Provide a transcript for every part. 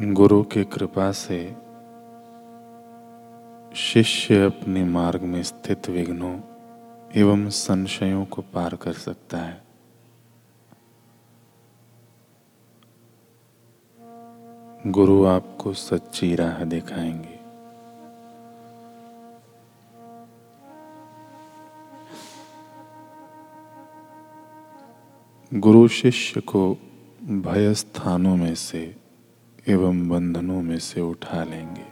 गुरु की कृपा से शिष्य अपने मार्ग में स्थित विघ्नों एवं संशयों को पार कर सकता है। गुरु आपको सच्ची राह दिखाएँगे। गुरु शिष्य को भय स्थानों में से एवं बंधनों में से उठा लेंगे।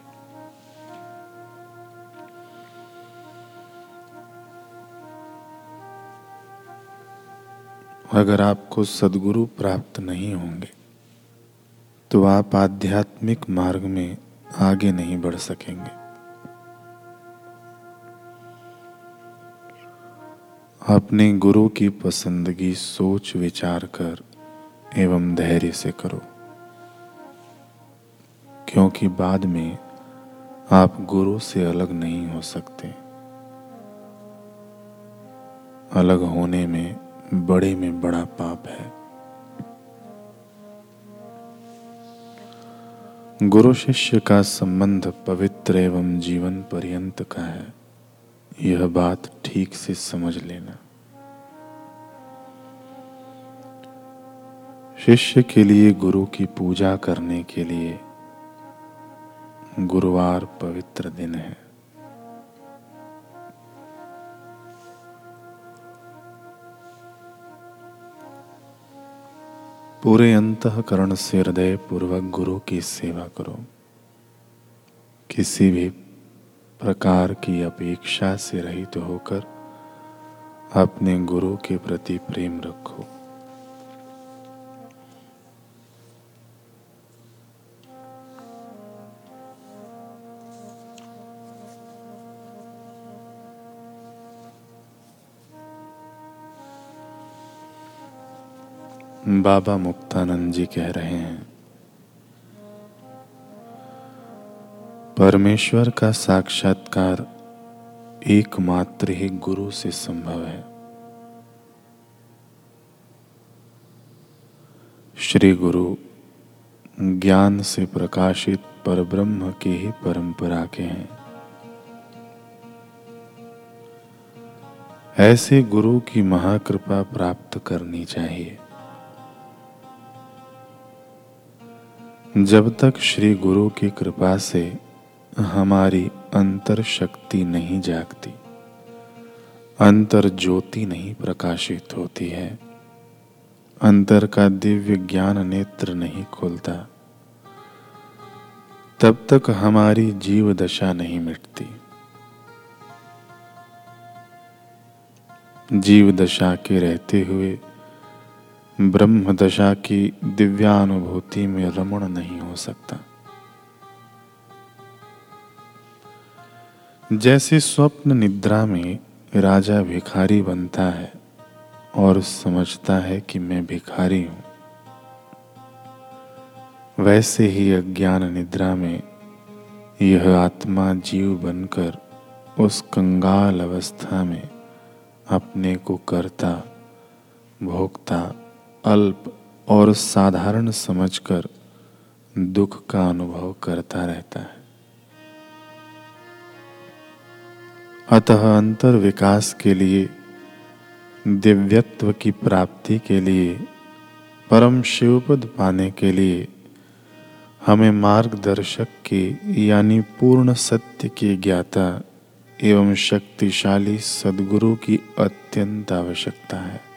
अगर आपको सदगुरु प्राप्त नहीं होंगे तो आप आध्यात्मिक मार्ग में आगे नहीं बढ़ सकेंगे। अपने गुरु की पसंदगी सोच विचार कर एवं धैर्य से करो। क्योंकि बाद में आप गुरु से अलग नहीं हो सकते। अलग होने में, बड़े में बड़ा पाप है। गुरु शिष्य का संबंध पवित्र एवं जीवन पर्यंत का है। यह बात ठीक से समझ लेना। शिष्य के लिए गुरु की पूजा करने के लिए गुरुवार पवित्र दिन है। पूरे अंतकरण से हृदय पूर्वक गुरु की सेवा करो। किसी भी प्रकार की अपेक्षा से रहित होकर अपने गुरु के प्रति प्रेम रखो। बाबा मुक्तानंद जी कह रहे हैं, परमेश्वर का साक्षात्कार एकमात्र ही गुरु से संभव है। श्री गुरु ज्ञान से प्रकाशित परब्रह्म की ही परंपरा के हैं। ऐसे गुरु की महाकृपा प्राप्त करनी चाहिए। जब तक श्री गुरु की कृपा से हमारी अंतर शक्ति नहीं जागती, अंतर ज्योति नहीं प्रकाशित होती है, अंतर का दिव्य ज्ञान नेत्र नहीं खुलता, तब तक हमारी जीव दशा नहीं मिटती। जीव दशा के रहते हुए ब्रह्म दशा की दिव्यानुभूति में रमण नहीं हो सकता। जैसे स्वप्न निद्रा में राजा भिखारी बनता है और समझता है कि मैं भिखारी हूँ, वैसे ही अज्ञान निद्रा में यह आत्मा जीव बनकर उस कंगाल अवस्था में अपने को करता, भोगता अल्प और साधारण समझकर दुख का अनुभव करता रहता है। अतः अंतर विकास के लिए, दिव्यत्व की प्राप्ति के लिए, परम शिवपद पाने के लिए हमें मार्गदर्शक की यानी पूर्ण सत्य की ज्ञाता एवं शक्तिशाली सदगुरु की अत्यंत आवश्यकता है।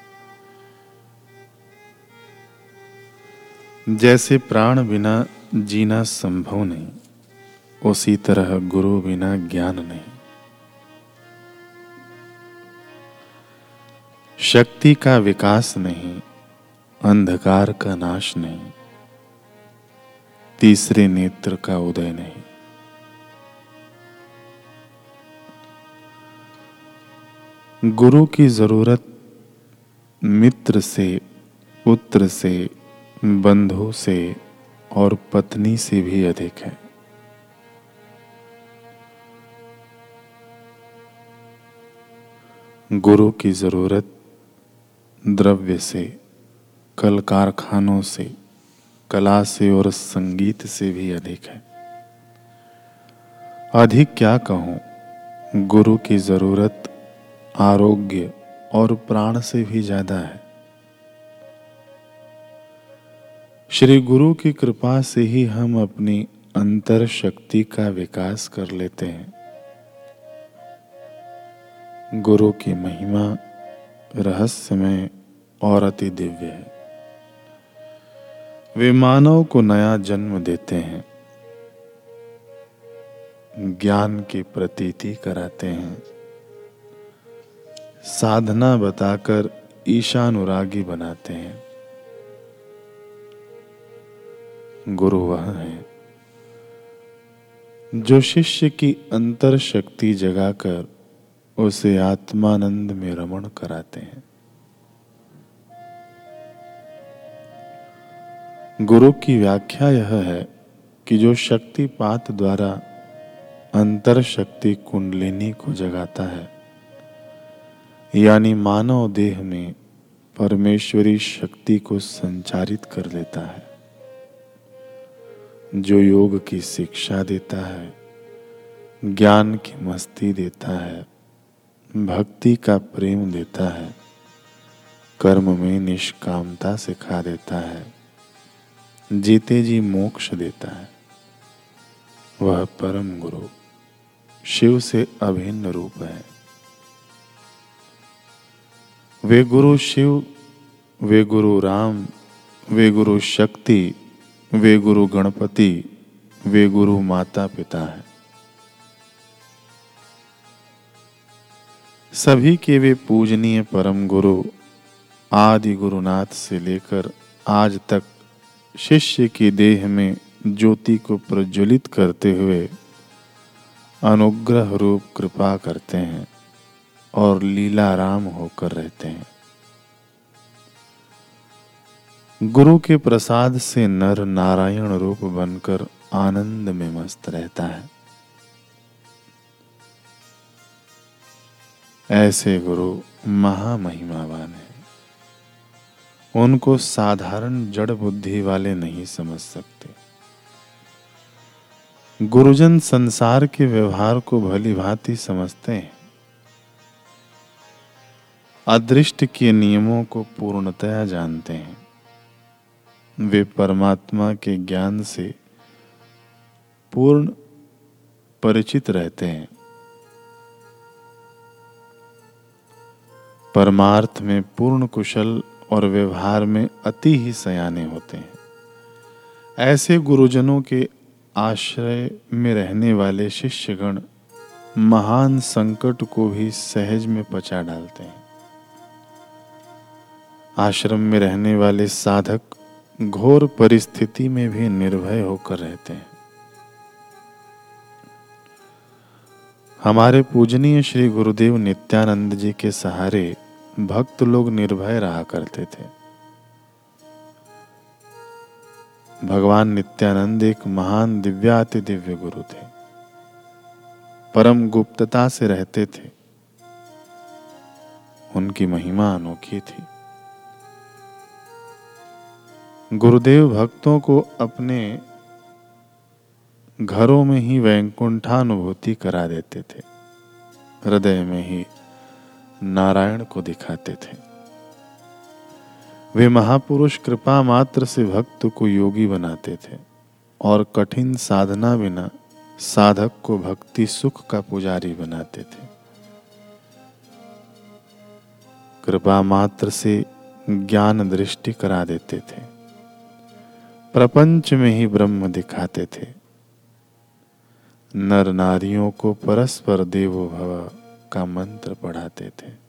जैसे प्राण बिना जीना संभव नहीं, उसी तरह गुरु बिना ज्ञान नहीं। शक्ति का विकास नहीं, अंधकार का नाश नहीं, तीसरे नेत्र का उदय नहीं। गुरु की ज़रूरत मित्र से, पुत्र से बंधु से और पत्नी से भी अधिक है। गुरु की ज़रूरत द्रव्य से, कल कारखानों से, कला से और संगीत से भी अधिक है। अधिक क्या कहूँ, गुरु की ज़रूरत आरोग्य और प्राण से भी ज़्यादा है। श्री गुरु की कृपा से ही हम अपनी अंतर शक्ति का विकास कर लेते हैं। गुरु की महिमा रहस्यमय और अति दिव्य है। वे मानव को नया जन्म देते हैं। ज्ञान की प्रतीति कराते हैं। साधना बताकर ईशानुरागी बनाते हैं। गुरु वह है। जो शिष्य की अंतर शक्ति जगाकर उसे आत्मानंद में रमण कराते हैं। गुरु की व्याख्या यह है कि जो शक्तिपात द्वारा अंतर शक्ति कुंडलिनी को जगाता है, यानी मानव देह में परमेश्वरी शक्ति को संचारित कर लेता है। जो योग की शिक्षा देता है, ज्ञान की मस्ती देता है, भक्ति का प्रेम देता है, कर्म में निष्कामता सिखा देता है, जीते जी मोक्ष देता है, वह परम गुरु शिव से अभिन्न रूप है। वे गुरु शिव, वे गुरु राम, वे गुरु शक्ति वे गुरु गणपति, वे गुरु माता पिता है। सभी के वे पूजनीय परम गुरु, आदि गुरुनाथ से लेकर आज तक शिष्य की देह में ज्योति को प्रज्वलित करते हुए अनुग्रह रूप कृपा करते हैं और लीला राम होकर रहते हैं। गुरु के प्रसाद से नर नारायण रूप बनकर आनंद में मस्त रहता है। ऐसे गुरु महामहिमावान है। उनको साधारण जड़ बुद्धि वाले नहीं समझ सकते। गुरुजन संसार के व्यवहार को भली भांति समझते हैं। अदृष्ट के नियमों को पूर्णतया जानते हैं। वे परमात्मा के ज्ञान से पूर्ण परिचित रहते हैं। परमार्थ में पूर्ण कुशल और व्यवहार में अति ही सयाने होते हैं। ऐसे गुरुजनों के आश्रय में रहने वाले शिष्यगण महान संकट को भी सहज में पचा डालते हैं। आश्रम में रहने वाले साधक घोर परिस्थिति में भी निर्भय होकर रहते हैं। हमारे पूजनीय श्री गुरुदेव नित्यानंद जी के सहारे भक्त लोग निर्भय रहा करते थे। भगवान नित्यानंद एक महान दिव्याति दिव्य गुरु थे। परम गुप्तता से रहते थे। उनकी महिमा अनोखी थी। गुरुदेव भक्तों को अपने घरों में ही वैकुंठानुभूति करा देते थे। हृदय में ही नारायण को दिखाते थे। वे महापुरुष कृपा मात्र से भक्त को योगी बनाते थे और कठिन साधना बिना साधक को भक्ति सुख का पुजारी बनाते थे। कृपा मात्र से ज्ञान दृष्टि करा देते थे। प्रपंच में ही ब्रह्म दिखाते थे। नर नारियों को परस्पर देवो भव का मंत्र पढ़ाते थे।